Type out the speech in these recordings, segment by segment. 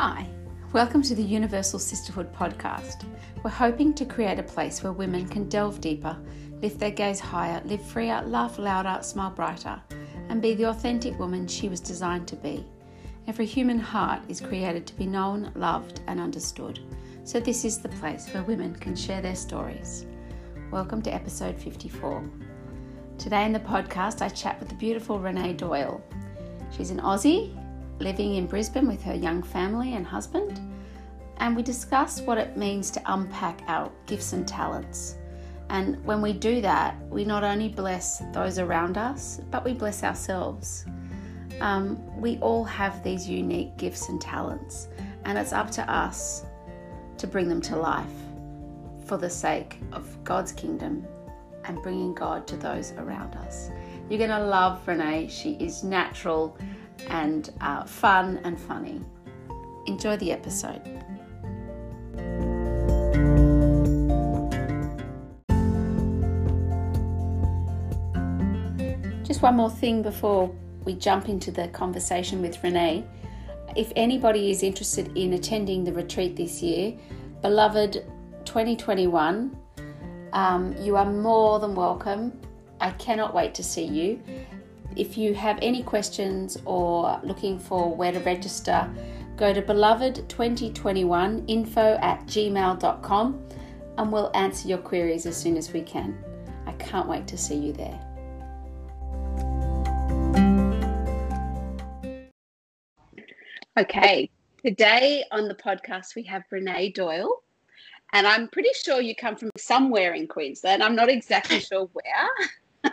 Hi, welcome to the Universal Sisterhood podcast. We're hoping to create a place where women can delve deeper, lift their gaze higher, live freer, laugh louder, smile brighter, and be the authentic woman she was designed to be. Every human heart is created to be known, loved, and understood. So, this is the place where women can share their stories. Welcome to episode 54. Today in the podcast, I chat with the beautiful Renee Doyle. She's an Aussie living in Brisbane with her young family and husband, and we discuss what it means to unpack our gifts and talents. And when we do that, we not only bless those around us, but we bless ourselves. Um, we all have these unique gifts and talents, and it's up to us to bring them to life for the sake of God's kingdom and bringing God to those around us. You're going to love Renee. She is natural and uh, fun and funny. Enjoy the episode. Just one more thing before we jump into the conversation with Renee. If anybody is interested in attending the retreat this year, beloved 2021, um, you are more than welcome. I cannot wait to see you. If you have any questions or looking for where to register, go to beloved2021info at gmail.com and we'll answer your queries as soon as we can. I can't wait to see you there. Okay, today on the podcast we have Renee Doyle, and I'm pretty sure you come from somewhere in Queensland. I'm not exactly sure where.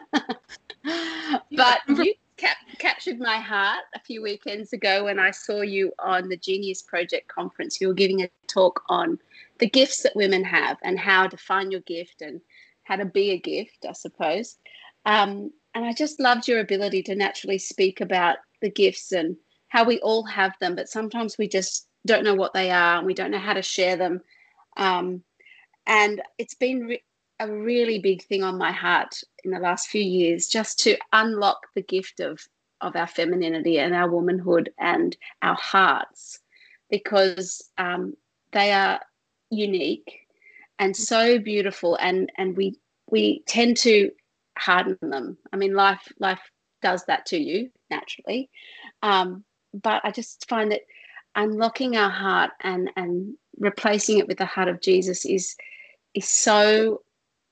but you cap- captured my heart a few weekends ago when I saw you on the Genius Project conference. You were giving a talk on the gifts that women have and how to find your gift and how to be a gift, I suppose. Um, and I just loved your ability to naturally speak about the gifts and how we all have them, but sometimes we just don't know what they are and we don't know how to share them. Um, and it's been re- a really big thing on my heart in the last few years just to unlock the gift of of our femininity and our womanhood and our hearts because um, they are unique and so beautiful and and we we tend to harden them. I mean life life does that to you naturally. Um, but i just find that unlocking our heart and and replacing it with the heart of jesus is is so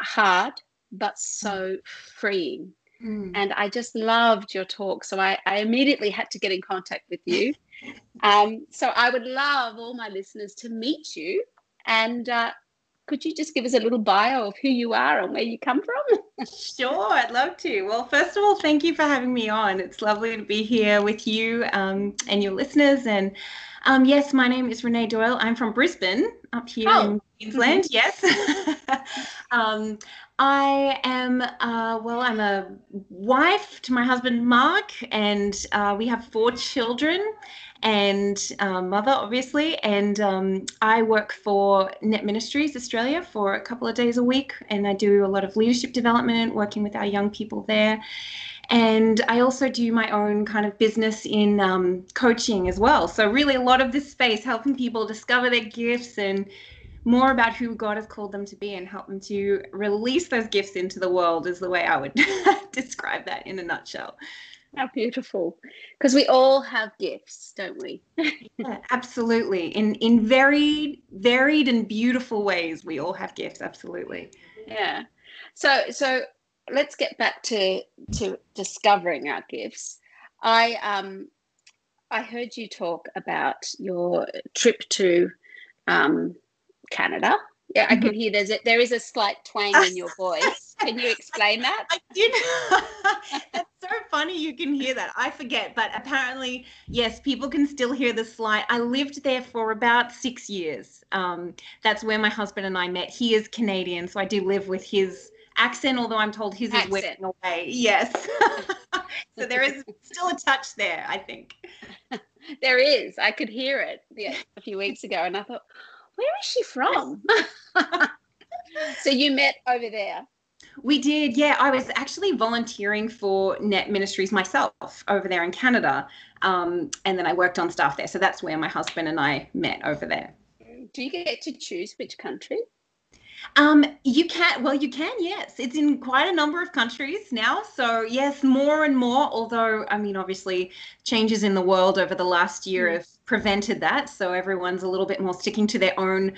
hard but so freeing. Mm. And I just loved your talk. So I, I, immediately had to get in contact with you. Um, so I would love all my listeners to meet you. And uh, could you just give us a little bio of who you are and where you come from? sure, I'd love to. Well, first of all, thank you for having me on. It's lovely to be here with you um, and your listeners. And um, yes, my name is Renee Doyle. I'm from Brisbane, up here oh. in Queensland. Mm-hmm. Yes. um, I am, uh, well, I'm a wife to my husband, Mark, and uh, we have four children and uh, mother, obviously. And um, I work for Net Ministries Australia for a couple of days a week, and I do a lot of leadership development, working with our young people there. And I also do my own kind of business in um, coaching as well. So, really, a lot of this space helping people discover their gifts and more about who God has called them to be and help them to release those gifts into the world is the way I would describe that in a nutshell. How beautiful. Because we all have gifts, don't we? yeah, absolutely. In in very varied and beautiful ways, we all have gifts, absolutely. Yeah. So so let's get back to to discovering our gifts. I um I heard you talk about your trip to um Canada. Yeah, I can mm-hmm. hear there's a, there is a slight twang in your voice. Can you explain that? I did. That's so funny. You can hear that. I forget, but apparently, yes, people can still hear the slight. I lived there for about six years. Um, that's where my husband and I met. He is Canadian, so I do live with his accent, although I'm told his accent. is wearing away. Yes. so there is still a touch there, I think. There is. I could hear it yeah, a few weeks ago, and I thought, where is she from? so you met over there. We did, yeah. I was actually volunteering for Net Ministries myself over there in Canada. Um, and then I worked on staff there. So that's where my husband and I met over there. Do you get to choose which country? Um, you can, well, you can, yes. It's in quite a number of countries now. So, yes, more and more. Although, I mean, obviously, changes in the world over the last year mm. have prevented that. So, everyone's a little bit more sticking to their own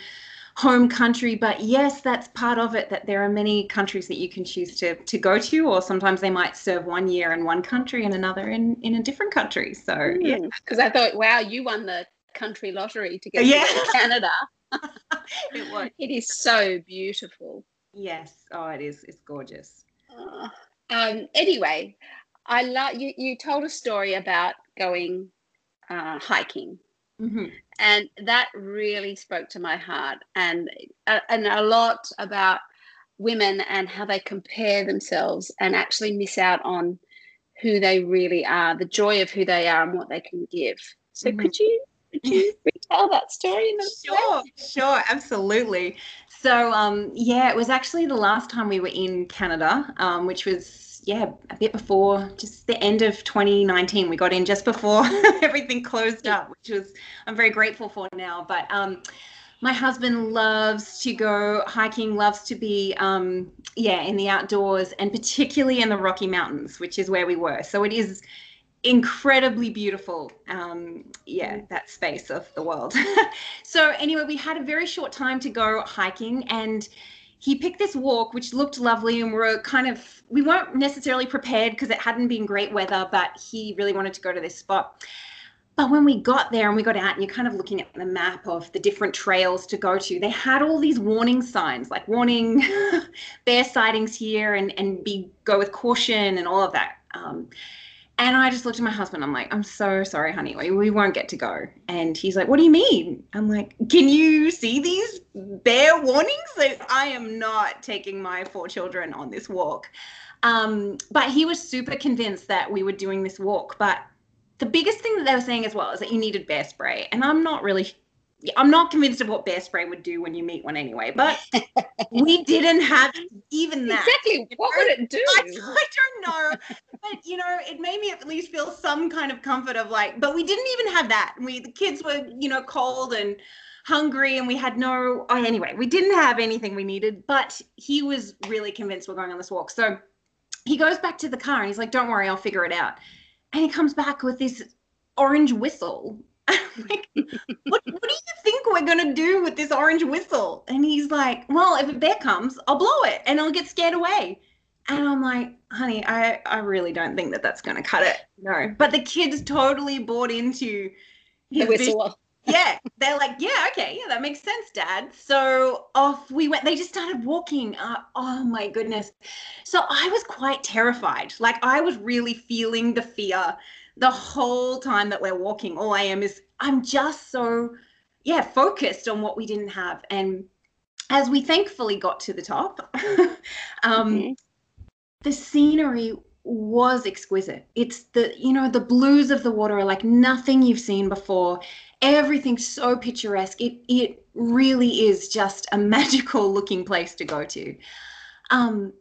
home country. But yes, that's part of it that there are many countries that you can choose to, to go to, or sometimes they might serve one year in one country and another in, in a different country. So, mm. yeah. Because I thought, wow, you won the country lottery to go yeah. to Canada. it was. It is so beautiful. Yes. Oh, it is. It's gorgeous. Uh, um. Anyway, I love you. You told a story about going uh, hiking, mm-hmm. and that really spoke to my heart, and uh, and a lot about women and how they compare themselves and actually miss out on who they really are, the joy of who they are, and what they can give. So, mm-hmm. could you could you retell that story? sure, sure, absolutely. So, um, yeah, it was actually the last time we were in Canada, um, which was yeah a bit before just the end of 2019. We got in just before everything closed up, which was I'm very grateful for now. But um, my husband loves to go hiking, loves to be, um, yeah, in the outdoors, and particularly in the Rocky Mountains, which is where we were. So it is incredibly beautiful um, yeah mm. that space of the world. So anyway we had a very short time to go hiking and he picked this walk which looked lovely and we are kind of we weren't necessarily prepared because it hadn't been great weather but he really wanted to go to this spot. But when we got there and we got out and you're kind of looking at the map of the different trails to go to they had all these warning signs like warning bear sightings here and and be go with caution and all of that. Um, and I just looked at my husband. I'm like, I'm so sorry, honey. We, we won't get to go. And he's like, What do you mean? I'm like, Can you see these bear warnings? That I am not taking my four children on this walk. Um, but he was super convinced that we were doing this walk. But the biggest thing that they were saying as well is that you needed bear spray. And I'm not really I'm not convinced of what bear spray would do when you meet one anyway, but we didn't have even that. Exactly. What would it do? I, I, don't know. but you know, it made me at least feel some kind of comfort of like, but we didn't even have that. We the kids were, you know, cold and hungry and we had no oh, anyway, we didn't have anything we needed, but he was really convinced we're going on this walk. So he goes back to the car and he's like, Don't worry, I'll figure it out. And he comes back with this orange whistle like, what, what do you think we're going to do with this orange whistle? And he's like, well, if a bear comes, I'll blow it and I'll get scared away. And I'm like, honey, I, I really don't think that that's going to cut it. No. But the kids totally bought into his whistle. yeah. They're like, yeah, okay. Yeah, that makes sense, dad. So off we went. They just started walking. Uh, oh my goodness. So I was quite terrified. Like I was really feeling the fear the whole time that we're walking, all I am is I'm just so, yeah, focused on what we didn't have. And as we thankfully got to the top, um, mm-hmm. the scenery was exquisite. It's the, you know, the blues of the water are like nothing you've seen before. Everything's so picturesque. It it really is just a magical looking place to go to. Um,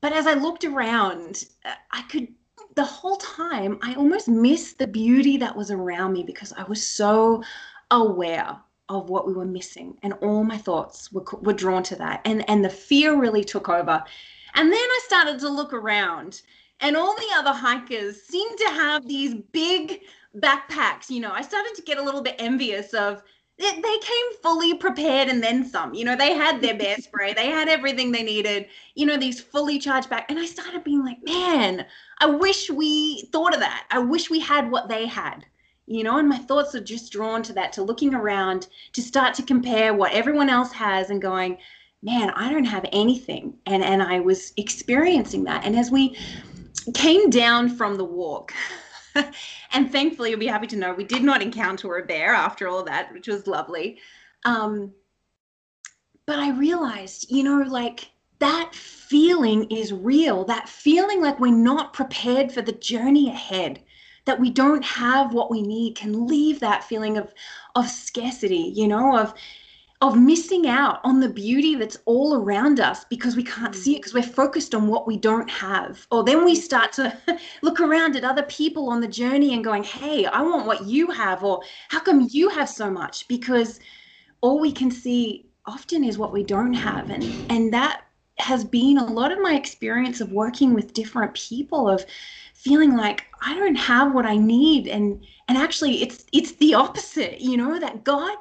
but as I looked around, I could the whole time I almost missed the beauty that was around me because I was so aware of what we were missing and all my thoughts were, were drawn to that. And and the fear really took over. And then I started to look around and all the other hikers seemed to have these big backpacks you know. I started to get a little bit envious of they, they came fully prepared and then some. You know, they had their bear spray, they had everything they needed, you know, these fully charged back. And I started being like, man, I wish we thought of that. I wish we had what they had. You know, and my thoughts are just drawn to that, to looking around, to start to compare what everyone else has and going, man, I don't have anything. And and I was experiencing that. And as we came down from the walk, and thankfully, you'll be happy to know we did not encounter a bear after all that, which was lovely. Um, but I realized, you know, like that feeling is real. That feeling like we're not prepared for the journey ahead, that we don't have what we need, can leave that feeling of of scarcity, you know, of of missing out on the beauty that's all around us because we can't see it mm. because we're focused on what we don't have. Or then we start to look around at other people on the journey and going, hey, I want what you have, or how come you have so much? Because all we can see often is what we don't have. And and that has been a lot of my experience of working with different people of feeling like I don't have what I need and and actually it's it's the opposite, you know, that God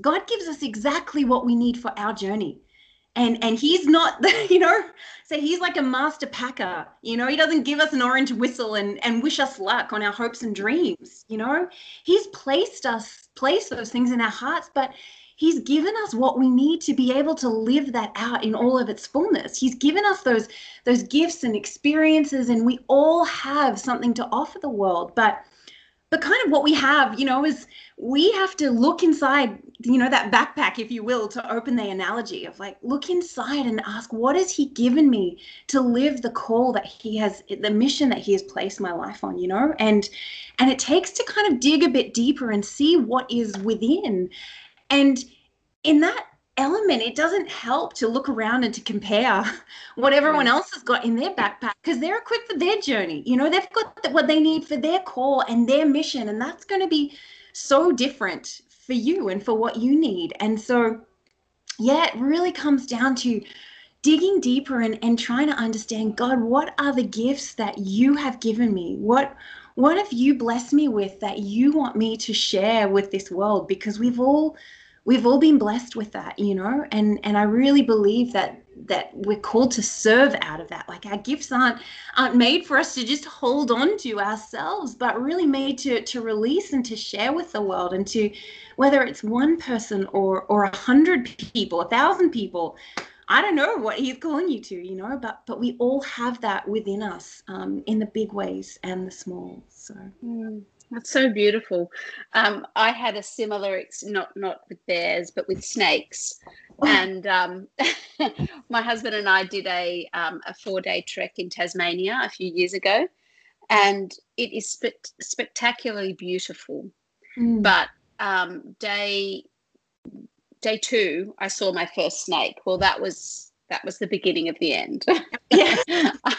God gives us exactly what we need for our journey. And and he's not the, you know, so he's like a master packer, you know, he doesn't give us an orange whistle and and wish us luck on our hopes and dreams, you know. He's placed us placed those things in our hearts, but he's given us what we need to be able to live that out in all of its fullness he's given us those those gifts and experiences and we all have something to offer the world but but kind of what we have, you know, is we have to look inside, you know, that backpack, if you will, to open the analogy of like, look inside and ask, what has he given me to live the call that he has, the mission that he has placed my life on, you know? And, and it takes to kind of dig a bit deeper and see what is within. And in that element, it doesn't help to look around and to compare what everyone else has got in their backpack because they're equipped for their journey. You know, they've got what they need for their call and their mission, and that's going to be so different for you and for what you need. And so, yeah, it really comes down to digging deeper and, and trying to understand God, what are the gifts that you have given me? What what have you blessed me with that you want me to share with this world? Because we've all we've all been blessed with that you know? And and i really believe that that we're called to serve out of that. Like our gifts aren't aren't made for us to just hold on to ourselves but really made to to release and to share with the world and to whether it's one person or or a hundred people a thousand people i don't know what he's calling you to you know? But but we all have that within us um, in the big ways and the small so. Mm. That's so beautiful. Um, I had a similar, ex- not not with bears, but with snakes. Oh. And um, my husband and I did a um, a four day trek in Tasmania a few years ago, and it is spe- spectacularly beautiful. Mm. But um, day day two, I saw my first snake. Well, that was that was the beginning of the end. yeah,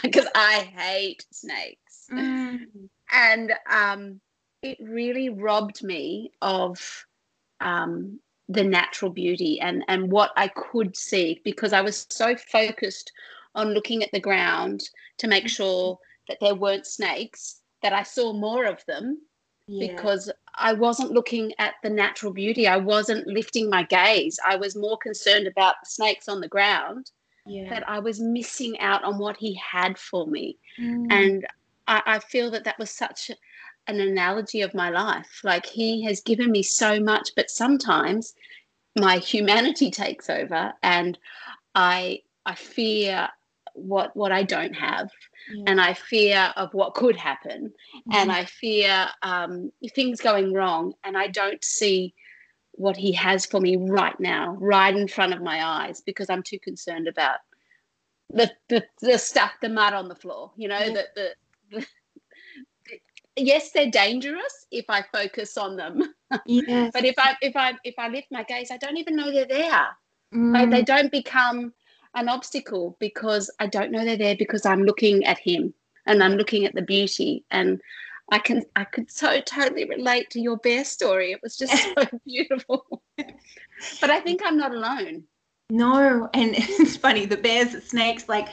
because I hate snakes. Mm. And um, it really robbed me of um, the natural beauty and and what I could see because I was so focused on looking at the ground to make mm-hmm. sure that there weren't snakes that I saw more of them yeah. because I wasn't looking at the natural beauty. I wasn't lifting my gaze. I was more concerned about the snakes on the ground yeah. that I was missing out on what he had for me. Mm. And I, I, feel that that was such an analogy of my life. Like he has given me so much, but sometimes my humanity takes over and I I fear what what I don't have. Yeah. And I fear of what could happen, mm-hmm. and I fear um, things going wrong, and I don't see what he has for me right now, right in front of my eyes, because I'm too concerned about the the, the stuff, the mud on the floor, you know, yeah. the, the, the yes they're dangerous if i focus on them. Yes. but if i if i if i lift my gaze i don't even know they're there. Mm. like they don't become an obstacle because i don't know they're there because i'm looking at him and i'm looking at the beauty. And i can i could so totally relate to your bear story. It was just so beautiful. But i think i'm not alone. No and it's funny the bears the snakes like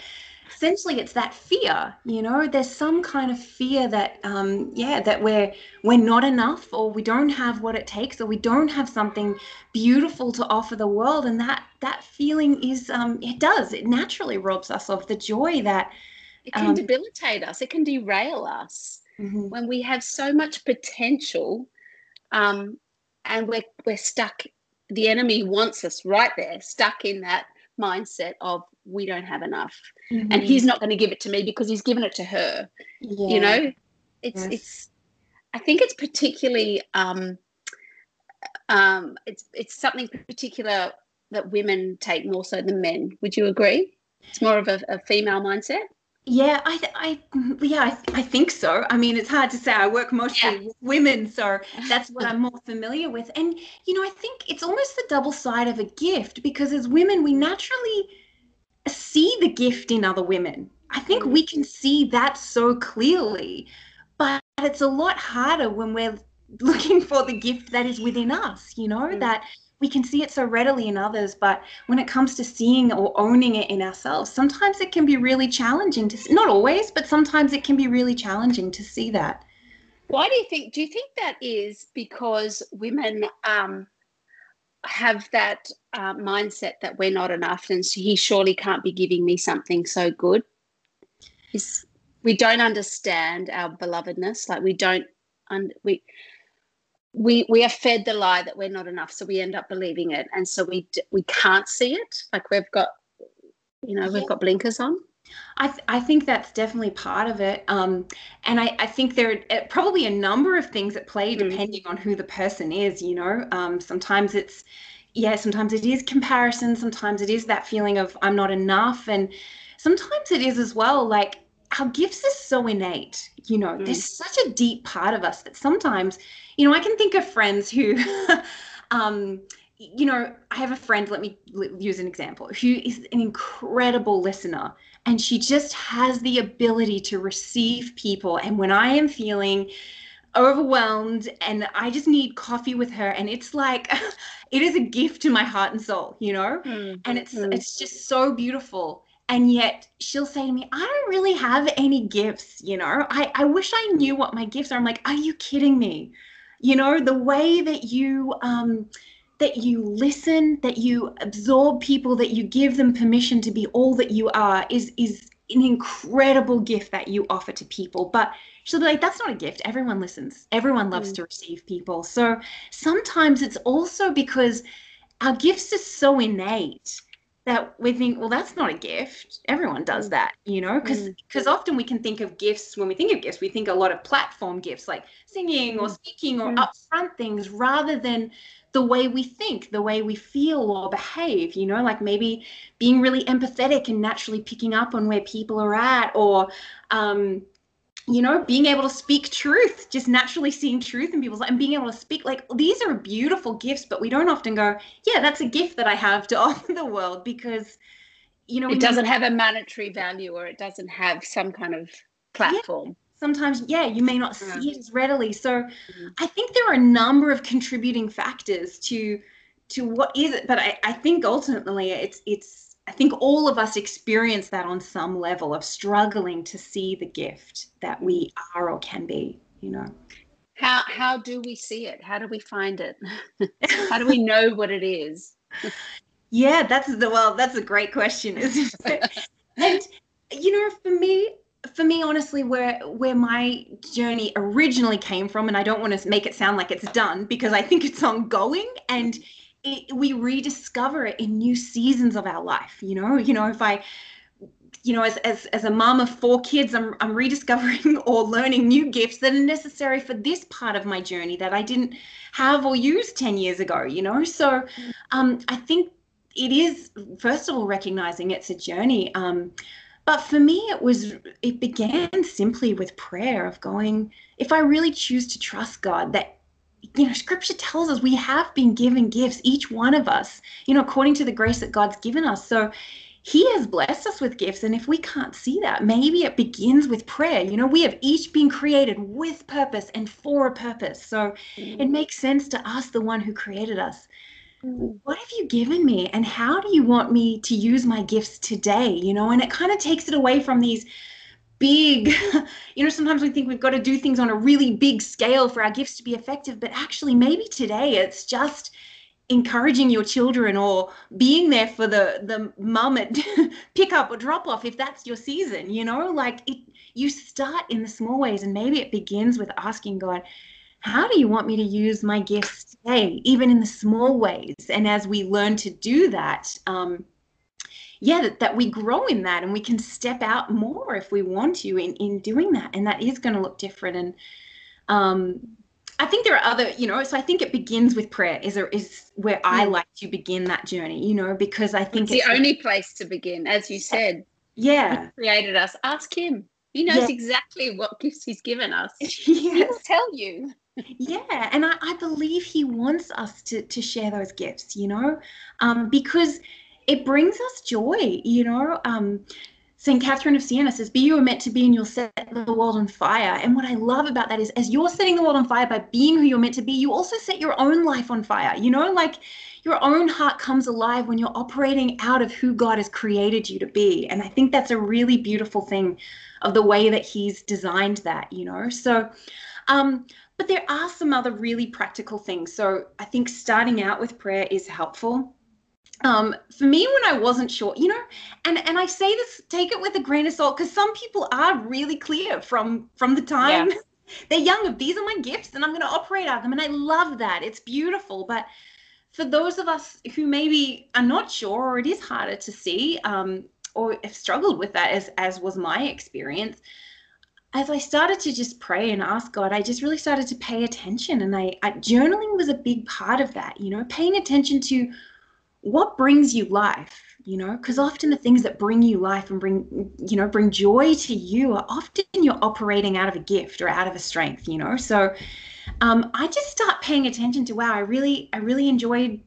essentially it's that fear you know? There's some kind of fear that um yeah that we're we're not enough or we don't have what it takes or we don't have something beautiful to offer the world. And that that feeling is um it does. It naturally robs us of the joy that it can um, debilitate us. It can derail us. Mm-hmm. when we have so much potential um and we're we're stuck the enemy wants us right there stuck in that mindset of we don't have enough mm-hmm. and he's not going to give it to me because he's given it to her yeah. you know it's yes. it's i think it's particularly um um it's it's something particular that women take more so than men would you agree it's more of a, a female mindset Yeah, I, I, yeah, I, I, think so. I mean, it's hard to say. I work mostly yeah. with women, so that's what I'm more familiar with. And you know, I think it's almost the double side of a gift because as women, we naturally see the gift in other women. I think we can see that so clearly, but it's a lot harder when we're looking for the gift that is within us. You know mm. that we can see it so readily in others but when it comes to seeing or owning it in ourselves sometimes it can be really challenging to not always but sometimes it can be really challenging to see that why do you think do you think that is because women um, have that uh, mindset that we're not enough and so he surely can't be giving me something so good. Is we don't understand our belovedness. Like we don't un- we we we are fed the lie that we're not enough so we end up believing it. And so we we can't see it. Like we've got you know we've got blinkers on I, th- I think that's definitely part of it. Um, and I, I think there are probably a number of things at play hmm. depending mm. on who the person is, you know. Um, sometimes it's, yeah, sometimes it is comparison. Sometimes it is that feeling of I'm not enough. And sometimes it is as well, like our gifts are so innate, you know, mm. there's such a deep part of us that sometimes you know, I can think of friends who, um, you know, I have a friend, let me use an example, who is an incredible listener and she just has the ability to receive people. And when I am feeling overwhelmed and I just need coffee with her, and it's like, it is a gift to my heart and soul, you know? Mm-hmm. And it's mm. it's just so beautiful and yet she'll say to me i don't really have any gifts you know I, I wish i knew what my gifts are i'm like are you kidding me you know the way that you um, that you listen that you absorb people that you give them permission to be all that you are is is an incredible gift that you offer to people but she'll be like that's not a gift everyone listens everyone loves mm. to receive people so sometimes it's also because our gifts are so innate that we think well that's not a gift everyone does mm. that you know because because mm. often we can think of gifts when we think of gifts we think a lot of platform gifts like singing or mm. speaking or mm. upfront things rather than the way we think the way we feel or behave you know like maybe being really empathetic and naturally picking up on where people are at or um you know, being able to speak truth, just naturally seeing truth in people's life and being able to speak like these are beautiful gifts, but we don't often go, yeah, that's a gift that I have to offer the world because, you know, it doesn't have a monetary value or it doesn't have some kind of platform. Yeah, sometimes, yeah, you may not see it as readily. So mm-hmm. I think there are a number of contributing factors to to what is it, but I, I think ultimately it's it's I think all of us experience that on some level of struggling to see the gift that we are or can be, you know. How how do we see it? How do we find it? how do we know what it is? yeah, that's the well, that's a great question, isn't it? and you know, for me, for me honestly where where my journey originally came from and I don't want to make it sound like it's done because I think it's ongoing and it, we rediscover it in new seasons of our life you know? You know if i you know as as, as a mom of four kids I'm, I'm rediscovering or learning new gifts that are necessary for this part of my journey that i didn't have or use 10 years ago you know? So um, i think it is first of all recognizing it's a journey um, but for me it was it began simply with prayer of going if i really choose to trust god that you know, scripture tells us we have been given gifts, each one of us, you know, according to the grace that God's given us. So he has blessed us with gifts. And if we can't see that, maybe it begins with prayer. You know, we have each been created with purpose and for a purpose. So mm. it makes sense to ask the one who created us, mm. Mm. what have you given me? And how do you want me to use my gifts today? You know, and it kind of takes it away from these big you know sometimes we think we've got to do things on a really big scale for our gifts to be effective but actually maybe today it's just encouraging your children or being there for the the mum at pick up or drop off if that's your season you know like it you start in the small ways and maybe it begins with asking god how do you want me to use my gifts today even in the small ways and as we learn to do that um, yeah that, that we grow in that and we can step out more if we want to in, in doing that and that is going to look different and um I think there are other, you know, so I think it begins with prayer is there is where I mm. like to begin that journey, you know, because I think it's, it's the only place to begin, as you said. Yeah. He created us. Ask him. He knows yeah. exactly what gifts he's given us. yes. He will tell you. Yeah, and I, I, believe he wants us to to share those gifts, you know, um, because it brings us joy, you know. Um, St. Catherine of Siena says, Be you are meant to be, and you'll set the world on fire. And what I love about that is, as you're setting the world on fire by being who you're meant to be, you also set your own life on fire. You know, like your own heart comes alive when you're operating out of who God has created you to be. And I think that's a really beautiful thing of the way that He's designed that, you know. So, um, but there are some other really practical things. So I think starting out with prayer is helpful um, for me when I wasn't sure, you know, and and I say this, take it with a grain of salt, because some people are really clear from from the time yeah. they're younger. These are my gifts, and I'm going to operate out of them, and I love that. It's beautiful, but for those of us who maybe are not sure, or it is harder to see, um, or have struggled with that, as as was my experience, as I started to just pray and ask God, I just really started to pay attention, and I, I journaling was a big part of that. You know, paying attention to what brings you life you know because often the things that bring you life and bring you know bring joy to you are often you're operating out of a gift or out of a strength you know. So um, i just start paying attention to wow i really i really enjoyed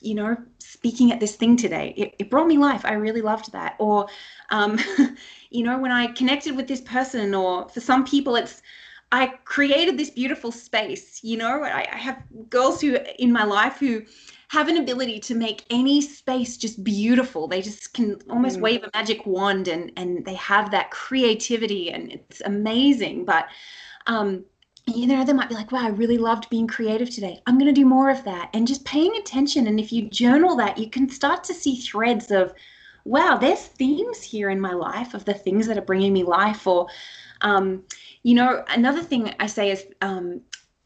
you know speaking at this thing today. It, it brought me life. I really loved that. Or um, you know when i connected with this person or for some people it's i created this beautiful space you know I, I have girls who in my life who have an ability to make any space just beautiful. They just can almost mm. wave a magic wand and and they have that creativity and it's amazing. But um you know, they might be like, wow, I really loved being creative today. I'm going to do more of that. And just paying attention. And if you journal that, you can start to see threads of, wow, there's themes here in my life of the things that are bringing me life. Or, um, you know, another thing I say is um,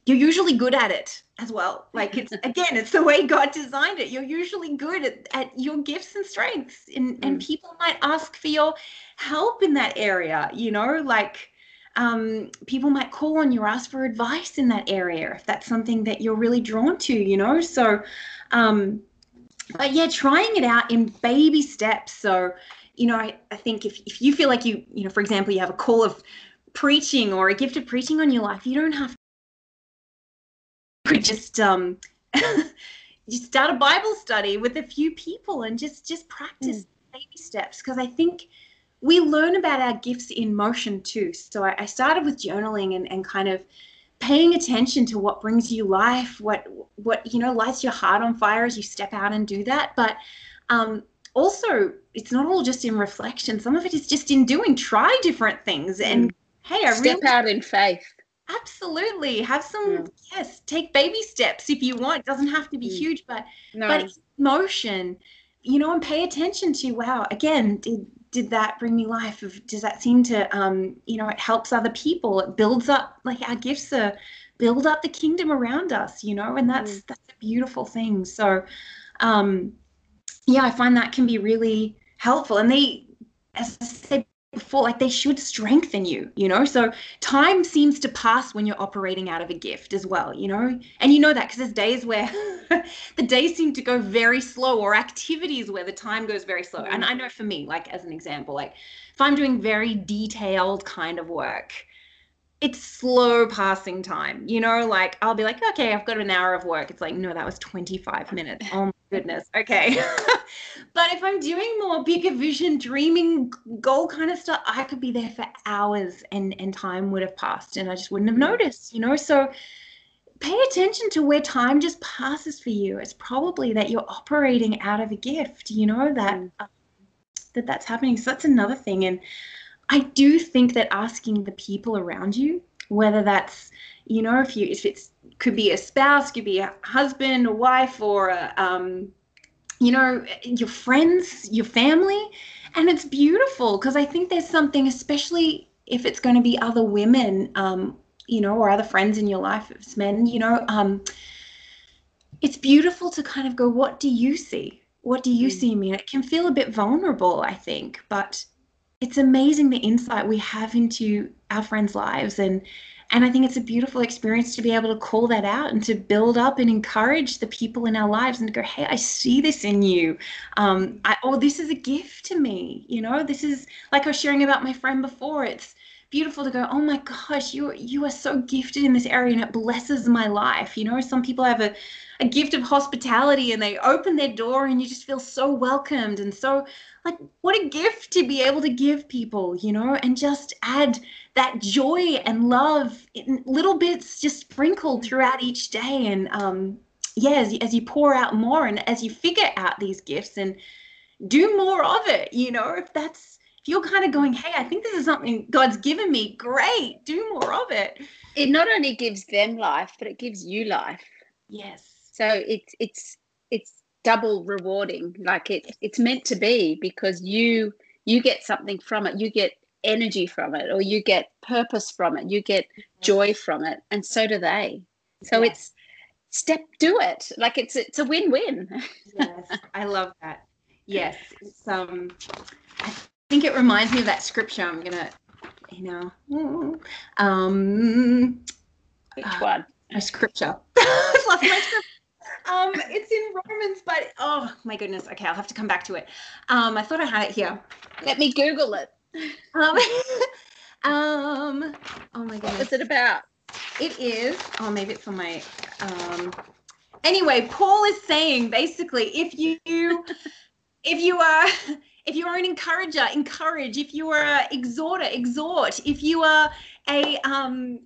you're usually good at it as well. Like it's again, it's the way God designed it. You're usually good at, at your gifts and strengths. And, mm. and people might ask for your help in that area, you know, like um, people might call on you or ask for advice in that area if that's something that you're really drawn to, you know. So um, but yeah, trying it out in baby steps. So, you know, I, I think if, if you feel like you, you know, for example, you have a call of preaching or a gift of preaching on your life, you don't have could just um you start a Bible study with a few people and just just practice mm. baby steps because I think we learn about our gifts in motion too. So I, I, started with journaling and, and kind of paying attention to what brings you life, what what you know lights your heart on fire as you step out and do that. But um, also, it's not all just in reflection. Some of it is just in doing. Try different things and mm. hey, I step really, out in faith. Absolutely. Have some yeah. yes, take baby steps if you want. It doesn't have to be mm. huge, but no. but motion, you know, and pay attention to wow, again, did did that bring me life? Does that seem to um, you know, it helps other people. It builds up like our gifts are build up the kingdom around us, you know, and that's mm. that's a beautiful thing. So um yeah, I find that can be really helpful. And they as I said before like they should strengthen you you know? So time seems to pass when you're operating out of a gift as well you know? And you know that because there's days where the days seem to go very slow or activities where the time goes very slow. Mm. And i know for me like as an example like if i'm doing very detailed kind of work it's slow passing time you know like i'll be like okay i've got an hour of work it's like no that was 25 minutes oh my goodness. Okay. but if I'm doing more bigger vision, dreaming, goal kind of stuff, I could be there for hours and, and time would have passed and I just wouldn't have noticed, you know? So pay attention to where time just passes for you. It's probably that you're operating out of a gift, you know, that, mm. uh, that that's happening. So that's another thing. And I do think that asking the people around you, whether that's, you know, if you, if it's could be a spouse, could be a husband, a wife, or a, um, you know, your friends, your family. And it's beautiful because I think there's something, especially if it's going to be other women, um, you know, or other friends in your life, if it's men, you know, um, it's beautiful to kind of go, what do you see? What do you mm. see in me? And it can feel a bit vulnerable, I think, but it's amazing the insight we have into our friends' lives and and I think it's a beautiful experience to be able to call that out and to build up and encourage the people in our lives and to go, hey, I see this in you. Um, I, oh, this is a gift to me. You know, this is like I was sharing about my friend before. It's beautiful to go, oh my gosh, you you are so gifted in this area and it blesses my life. You know, some people have a, a gift of hospitality and they open their door and you just feel so welcomed and so like what a gift to be able to give people, you know, and just add that joy and love in little bits just sprinkled throughout each day. And um, yeah, as as you pour out more and as you figure out these gifts and do more of it, you know, if that's if you're kind of going, hey, I think this is something God's given me, great, do more of it. It not only gives them life, but it gives you life. Yes. So it's it's it's double rewarding. Like it it's meant to be because you you get something from it. You get energy from it or you get purpose from it. You get joy from it and so do they. So yes. it's step do it. Like it's it's a win-win. Yes i love that. Yes it's um i think it reminds me of that scripture i'm gonna you know um which uh, one? a scripture. I've lost my scripture um, it's in Romans, but oh my goodness. Okay, I'll have to come back to it. Um, I thought I had it here. Let me Google it. Um, um, oh my goodness. What's it about? It is, oh, maybe it's on my, um, anyway, Paul is saying basically, if you, if you are, if you are an encourager, encourage. If you are an exhorter, exhort. If you are a, um,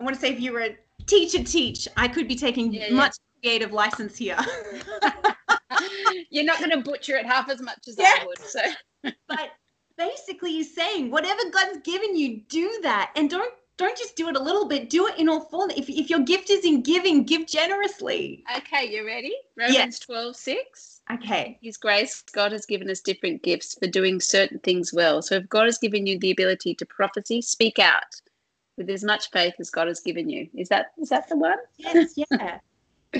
I want to say if you're a teacher, teach. I could be taking yeah, much yeah. Creative license here. You're not going to butcher it half as much as I would. So, but basically he's saying whatever God's given you, do that. And don't don't just do it a little bit, do it in all fullness. If, if your gift is in giving, give generously. Okay, you ready? Romans yes. 12, 6. Okay. His grace, God has given us different gifts for doing certain things well. So if God has given you the ability to prophecy, speak out with as much faith as God has given you. Is that is that the one? Yes, yeah.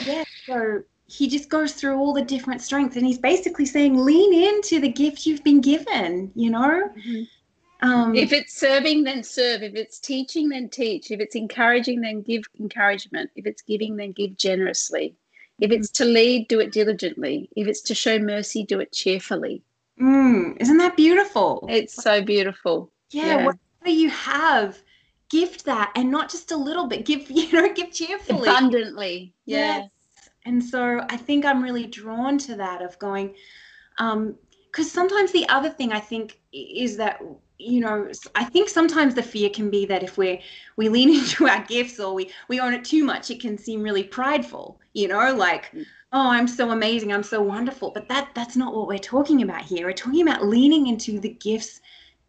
Yeah. So he just goes through all the different strengths and he's basically saying lean into the gift you've been given you know? Mm-hmm. um, if it's serving then serve. If it's teaching then teach. If it's encouraging then give encouragement. If it's giving then give generously. If it's to lead do it diligently. If it's to show mercy do it cheerfully. Mm, isn't that beautiful? It's so beautiful. Yeah, yeah. whatever you have gift that and not just a little bit give you know give cheerfully abundantly yeah yes. And so I think I'm really drawn to that of going, um because sometimes the other thing I think is that you know i think sometimes the fear can be that if we we lean into our gifts or we we own it too much it can seem really prideful you know like mm. oh i'm so amazing i'm so wonderful but that that's not what we're talking about here we're talking about leaning into the gifts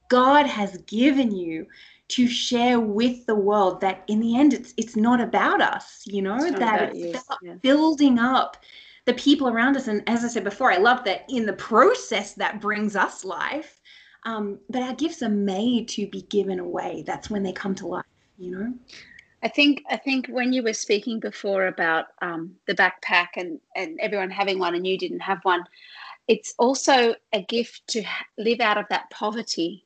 god has given you to share with the world that in the end it's it's not about us you know it's that it's yeah. building up the people around us. And as i said before i love that in the process that brings us life um, but our gifts are made to be given away. That's when they come to life you know? I think I think when you were speaking before about um, the backpack and and everyone having one and you didn't have one, it's also a gift to live out of that poverty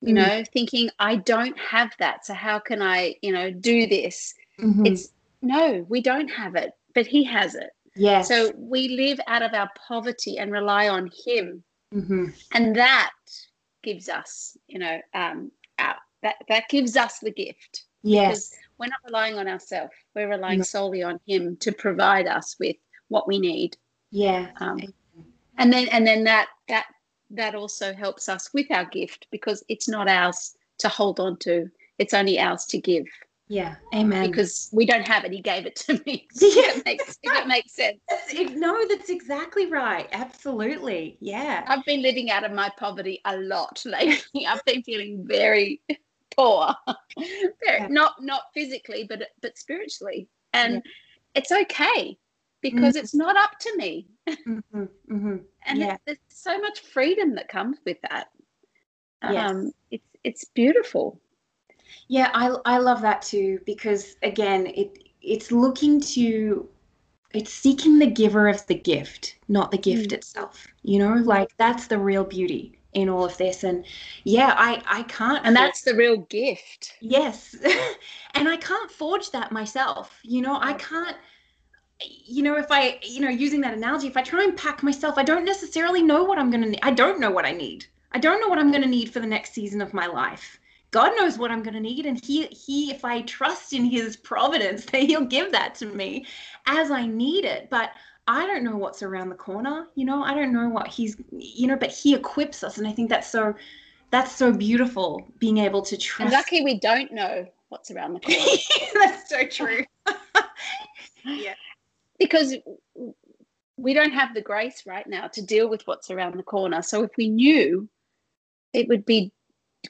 you mm. know thinking i don't have that so how can i you know do this? Mm-hmm. it's no we don't have it but he has it. Yeah so we live out of our poverty and rely on him. Mm-hmm. and that gives us you know um our, that that gives us the gift. Yes. we're not relying on ourselves we're relying no. solely on him to provide us with what we need. Yeah. Um, and then and then that that that also helps us with our gift because it's not ours to hold on to. It's only ours to give. Yeah amen. Because we don't have it. He gave it to me. Yeah. it makes, if it makes sense. It, no that's exactly right. Absolutely. Yeah. I've been living out of my poverty a lot lately. I've been feeling very poor. Very, yeah. not not physically but but spiritually. And yeah. it's okay because mm-hmm. it's not up to me. Mm-hmm. Mm-hmm. and yeah. there's so much freedom that comes with that. Yes. Um, it's it's beautiful. Yeah, I I love that too because again, it it's looking to it's seeking the giver of the gift, not the gift mm. itself. You know, like that's the real beauty in all of this and yeah i i can't and that's the real gift yes and i can't forge that myself you know i can't you know if i you know using that analogy if i try and pack myself i don't necessarily know what i'm going to need i don't know what i need i don't know what i'm going to need for the next season of my life god knows what i'm going to need and he he if i trust in his providence that he'll give that to me as i need it but I don't know what's around the corner, you know, I don't know what he's, you know, but he equips us. And I think that's so, that's so beautiful being able to trust. And lucky we don't know what's around the corner. that's so true. yeah. Because we don't have the grace right now to deal with what's around the corner. So if we knew, it would be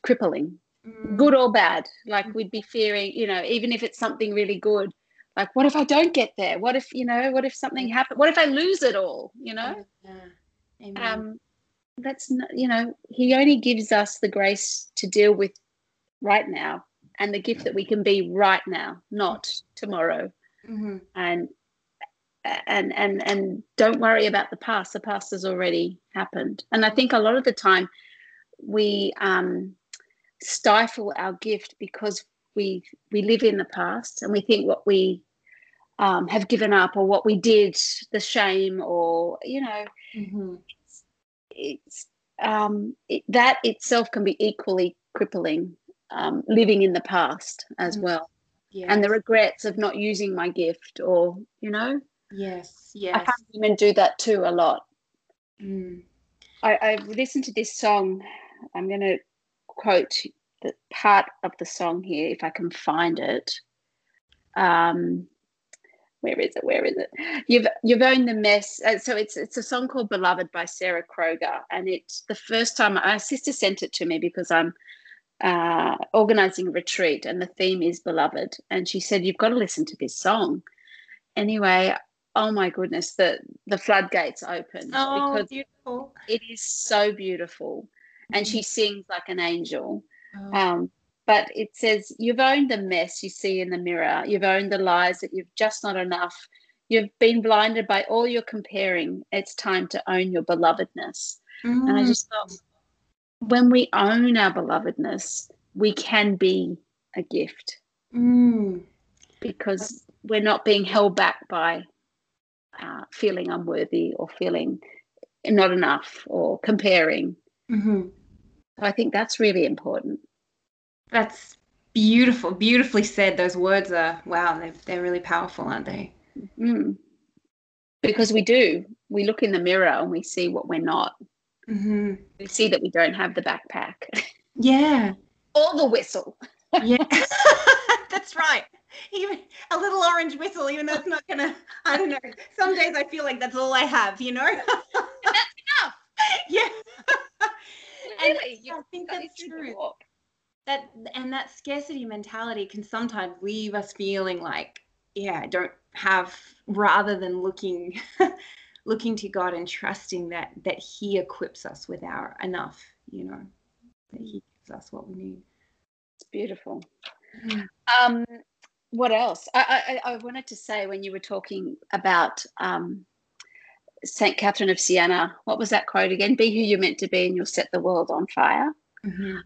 crippling, mm. good or bad. Like we'd be fearing, you know, even if it's something really good, like what if i don't get there what if you know what if something happens what if i lose it all you know yeah. um that's not you know he only gives us the grace to deal with right now and the gift that we can be right now not tomorrow mm-hmm. and and and and don't worry about the past the past has already happened and i think a lot of the time we um stifle our gift because we we live in the past and we think what we um, have given up or what we did, the shame or you know, mm-hmm. it's, it's um, it, that itself can be equally crippling. Um, living in the past as mm-hmm. well, yes. and the regrets of not using my gift, or you know, yes, yes, I have women do that too a lot. Mm. I, I've listened to this song. I'm going to quote the part of the song here, if I can find it. Um, where is it? Where is it? You've you've owned the mess. Uh, so it's it's a song called "Beloved" by Sarah Kroger, and it's the first time my sister sent it to me because I'm uh, organizing a retreat, and the theme is "Beloved," and she said you've got to listen to this song. Anyway, oh my goodness, the the floodgates opened oh, because beautiful. it is so beautiful, and mm-hmm. she sings like an angel. Oh. Um, but it says you've owned the mess you see in the mirror. You've owned the lies that you've just not enough. You've been blinded by all your comparing. It's time to own your belovedness. Mm. And I just thought, when we own our belovedness, we can be a gift mm. because we're not being held back by uh, feeling unworthy or feeling not enough or comparing. Mm-hmm. So I think that's really important. That's beautiful, beautifully said. Those words are wow, they're, they're really powerful, aren't they? Mm. Because we do. We look in the mirror and we see what we're not. Mm-hmm. We see that we don't have the backpack. Yeah. or the whistle. yeah. That's right. Even a little orange whistle, even though it's not gonna, I don't know. Some days I feel like that's all I have, you know? that's enough. Yeah. Really? And I think that's true that and that scarcity mentality can sometimes leave us feeling like yeah i don't have rather than looking looking to god and trusting that that he equips us with our enough you know that he gives us what we need it's beautiful mm. um what else I, I i wanted to say when you were talking about um St. Catherine of Siena. What was that quote again? Be who you're meant to be and you'll set the world on fire. Mm-hmm.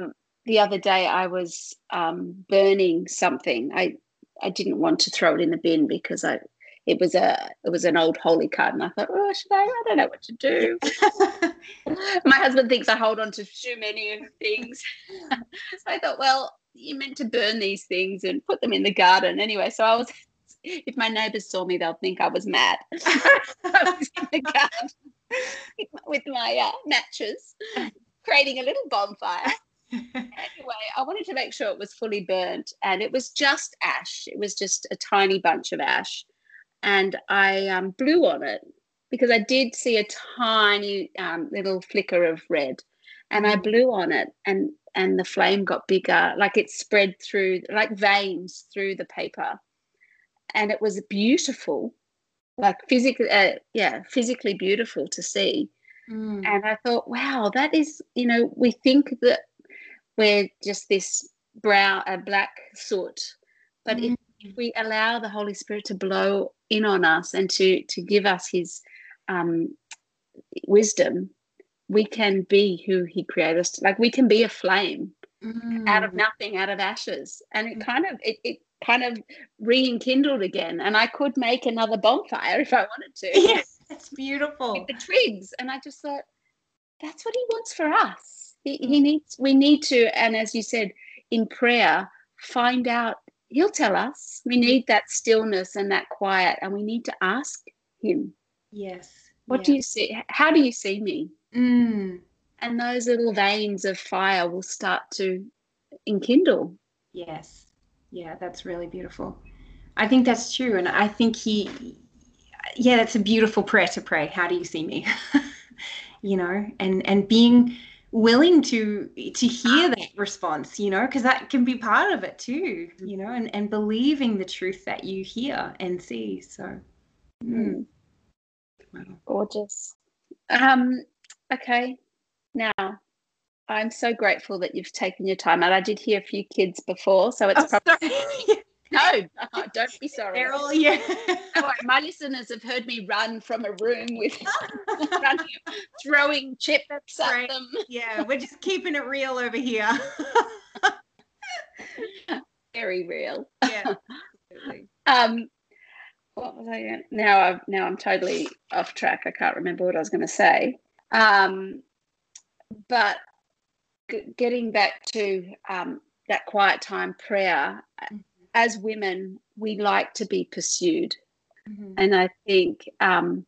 Um, the other day I was um, burning something. I I didn't want to throw it in the bin because I it was a it was an old holy card, and I thought, oh, should I? I don't know what to do. My husband thinks I hold on to too many things, so I thought, well, you're meant to burn these things and put them in the garden anyway. So I was. If my neighbours saw me, they'll think I was mad. I was in the garden with my uh, matches, creating a little bonfire anyway, I wanted to make sure it was fully burnt, and it was just ash. It was just a tiny bunch of ash, and I um, blew on it because I did see a tiny um, little flicker of red, and I mm. blew on it, and and the flame got bigger, like it spread through like veins through the paper, and it was beautiful, like physically, uh, yeah, physically beautiful to see. Mm. And I thought, wow, that is, you know, we think that we're just this brown, a black soot. But if, if, we allow the Holy Spirit to blow in on us and to to give us His um, wisdom, we can be who he created us like we can be a flame mm. out of mm. nothing out of ashes and it mm. kind of it, it kind of rekindled again and i could make another bonfire if i wanted to yes that's beautiful with the twigs and i just thought that's what he wants for us he, he mm. needs we need to and as you said in prayer find out he'll tell us we need that stillness and that quiet and we need to ask him yes what yes. do you see how do you see me mm. and those little veins of fire will start to enkindle. Yes. Yeah that's really beautiful. I think that's true and i think he yeah that's a beautiful prayer to pray. How do you see me? You know and and being willing to to hear that response you know because that can be part of it too you know and and believing the truth that you hear and see so. Mm. wow. gorgeous. Um okay now i'm so grateful that you've taken your time and i did hear a few kids before so it's oh, probably No, oh, don't be sorry. They're all yeah. oh, my listeners have heard me run from a room with running, throwing chips at them. Yeah, we're just keeping it real over here. Very real. Yeah. Absolutely. Um, what was I now? I've now I'm totally off track. I can't remember what I was going to say. Um, but g- getting back to um, that quiet time prayer. Mm-hmm as women, we like to be pursued. Mm-hmm. And I think um,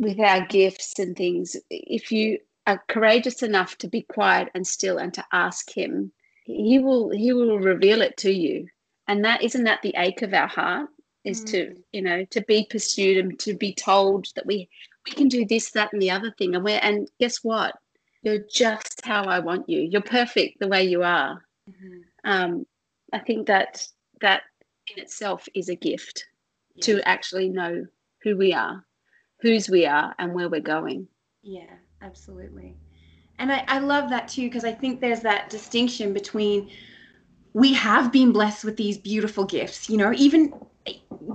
with our gifts and things, if you are courageous enough to be quiet and still and to ask him, he will he will reveal it to you. And that isn't that the ache of our heart is mm-hmm. to, you know, to be pursued and to be told that we we can do this, that, and the other thing. And we're and guess what? You're just how I want you. You're perfect the way you are. Mm-hmm. Um, I think that that in itself is a gift yeah. to actually know who we are, whose we are, and where we're going. Yeah, absolutely. And I, I love that too, because I think there's that distinction between we have been blessed with these beautiful gifts, you know, even,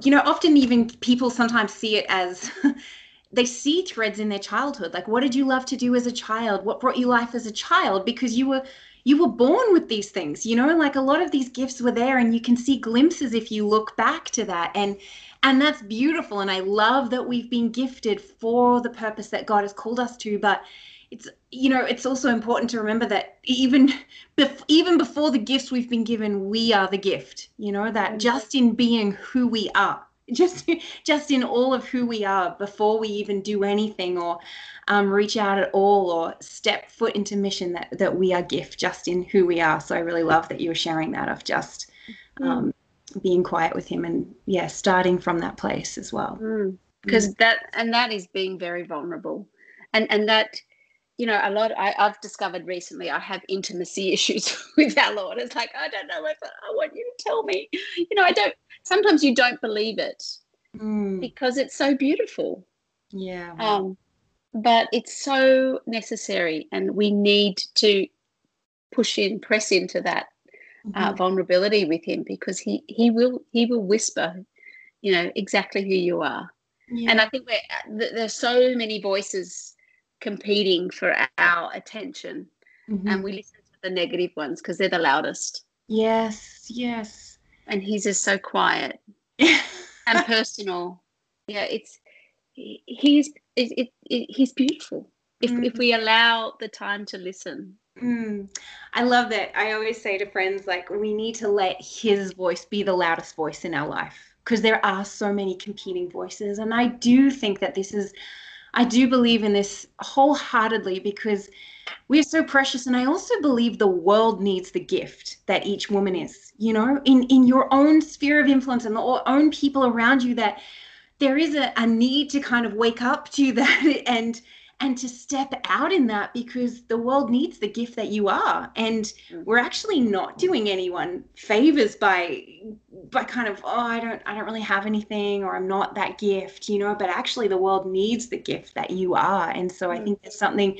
you know, often even people sometimes see it as they see threads in their childhood. Like, what did you love to do as a child? What brought you life as a child? Because you were you were born with these things you know? Like a lot of these gifts were there and you can see glimpses if you look back to that. And and that's beautiful. And i love that we've been gifted for the purpose that god has called us to. But it's you know it's also important to remember that even bef- even before the gifts we've been given we are the gift you know? That just in being who we are just just in all of who we are before we even do anything or um, reach out at all or step foot into mission that that we are gift just in who we are so i really love that you were sharing that of just mm. um, being quiet with him and yeah starting from that place as well because mm. mm. that and that is being very vulnerable and and that you know a lot I, i've discovered recently i have intimacy issues with our lord it's like i don't know if i want you to tell me you know i don't sometimes you don't believe it mm. because it's so beautiful yeah um but it's so necessary and we need to push in press into that uh, mm-hmm. uh, vulnerability with him because he he will he will whisper you know exactly who you are yeah. and i think we're, there's so many voices competing for our attention mm-hmm. and we listen to the negative ones because they're the loudest yes yes and he's just so quiet and personal. Yeah it's he's it, it, it, he's beautiful. If, mm. if we allow the time to listen. Mm. i love that. I always say to friends like we need to let his voice be the loudest voice in our life because there are so many competing voices. And i do think that this is i do believe in this wholeheartedly because we're so precious and i also believe the world needs the gift that each woman is you know in in your own sphere of influence and the own people around you that there is a, a need to kind of wake up to that and and to step out in that because the world needs the gift that you are and mm. we're actually not doing anyone favors by by kind of oh i don't i don't really have anything or i'm not that gift you know but actually the world needs the gift that you are and so i mm. think there's something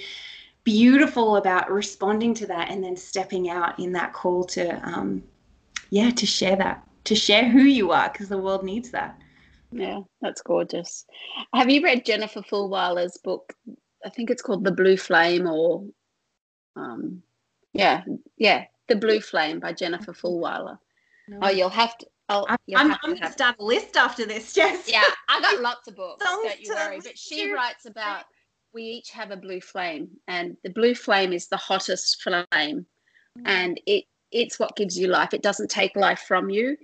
beautiful about responding to that and then stepping out in that call to um yeah to share that to share who you are because the world needs that yeah, that's gorgeous. Have you read Jennifer Fulwiler's book, I think it's called the Blue Flame, or um, yeah, yeah, the Blue Flame by Jennifer Fulwiler. No. Oh, you'll have to. Oh, I'm, I'm, I'm going to start a list after this, Jess. Yeah, I got lots of books. don't you worry. But she writes about we each have a blue flame, and the blue flame is the hottest flame, mm. and it it's what gives you life. It doesn't take life from you.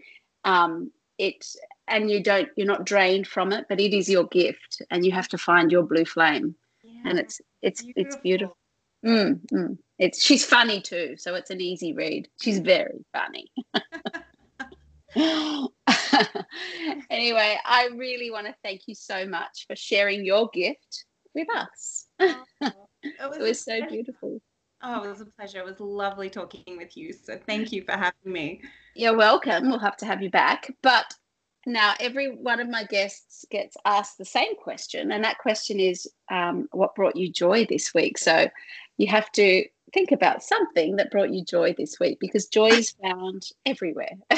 Um, it and you don't you're not drained from it, but it is your gift, and you have to find your blue flame. Yeah, and it's it's beautiful. it's beautiful. Mm, mm. It's she's funny too, so it's an easy read. She's very funny. anyway, I really want to thank you so much for sharing your gift with us. Oh, it was, it was so beautiful. Oh, it was a pleasure. It was lovely talking with you. So thank you for having me. You're welcome. We'll have to have you back. But now, every one of my guests gets asked the same question, and that question is um, what brought you joy this week? So you have to think about something that brought you joy this week because joy is found everywhere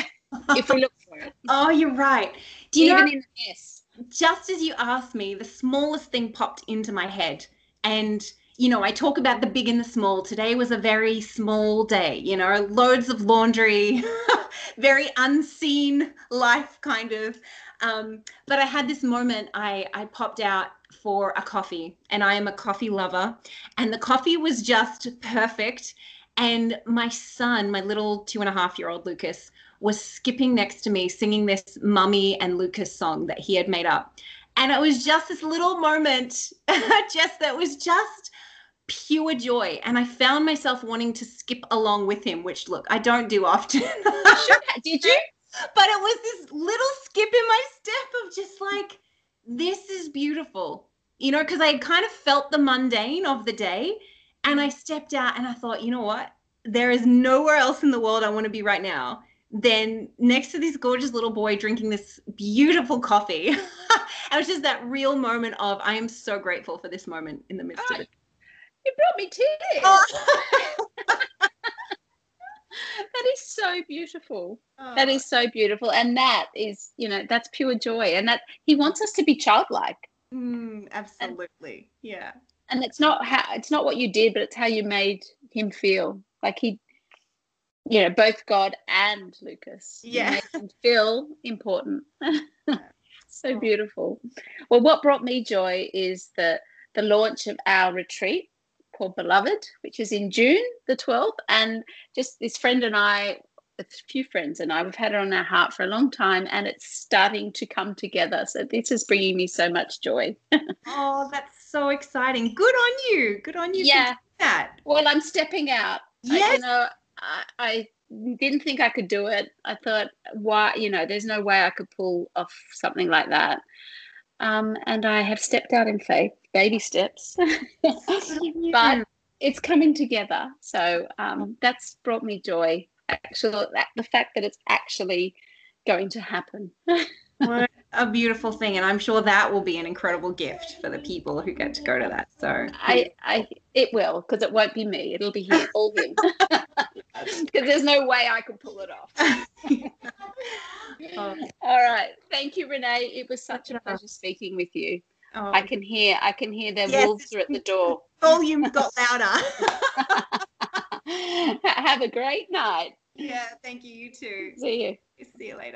if we look for it. Oh, you're right. Do you Even know, in the mess. Just as you asked me, the smallest thing popped into my head. And you know, I talk about the big and the small. Today was a very small day, you know, loads of laundry, very unseen life kind of. Um, but I had this moment, I, I popped out for a coffee, and I am a coffee lover, and the coffee was just perfect. And my son, my little two and a half year old Lucas, was skipping next to me singing this Mummy and Lucas song that he had made up. And it was just this little moment, just that was just pure joy. And I found myself wanting to skip along with him, which look, I don't do often. Did you? But it was this little skip in my step of just like, this is beautiful, you know, because I had kind of felt the mundane of the day. And I stepped out and I thought, you know what? There is nowhere else in the world I want to be right now than next to this gorgeous little boy drinking this beautiful coffee. it was just that real moment of I am so grateful for this moment in the midst oh, of it. You brought me tears. Oh. that is so beautiful. Oh. That is so beautiful, and that is, you know, that's pure joy, and that he wants us to be childlike. Mm, absolutely, and, yeah. And it's not how it's not what you did, but it's how you made him feel. Like he, you know, both God and Lucas. Yeah, feel important. so beautiful. Well, what brought me joy is the the launch of our retreat called Beloved, which is in June the 12th. And just this friend and I, a few friends and I, we've had it on our heart for a long time and it's starting to come together. So this is bringing me so much joy. oh, that's so exciting. Good on you. Good on you. Yeah. that. Well, I'm stepping out. Yes. I, you know, I, I didn't think I could do it. I thought, why, you know, there's no way I could pull off something like that. Um, and I have stepped out in faith baby steps, but it's coming together. So um, that's brought me joy. Actually, the fact that it's actually going to happen. what a beautiful thing, and I'm sure that will be an incredible gift for the people who get to go to that. So I, I it will because it won't be me. It'll be him, all him. Because there's no way I could pull it off. oh. All right. Thank you, Renee. It was such a pleasure speaking with you. Oh. I can hear I can hear their yes, wolves are at the door. Volume got louder. Have a great night. Yeah, thank you. You too. See you. See you later.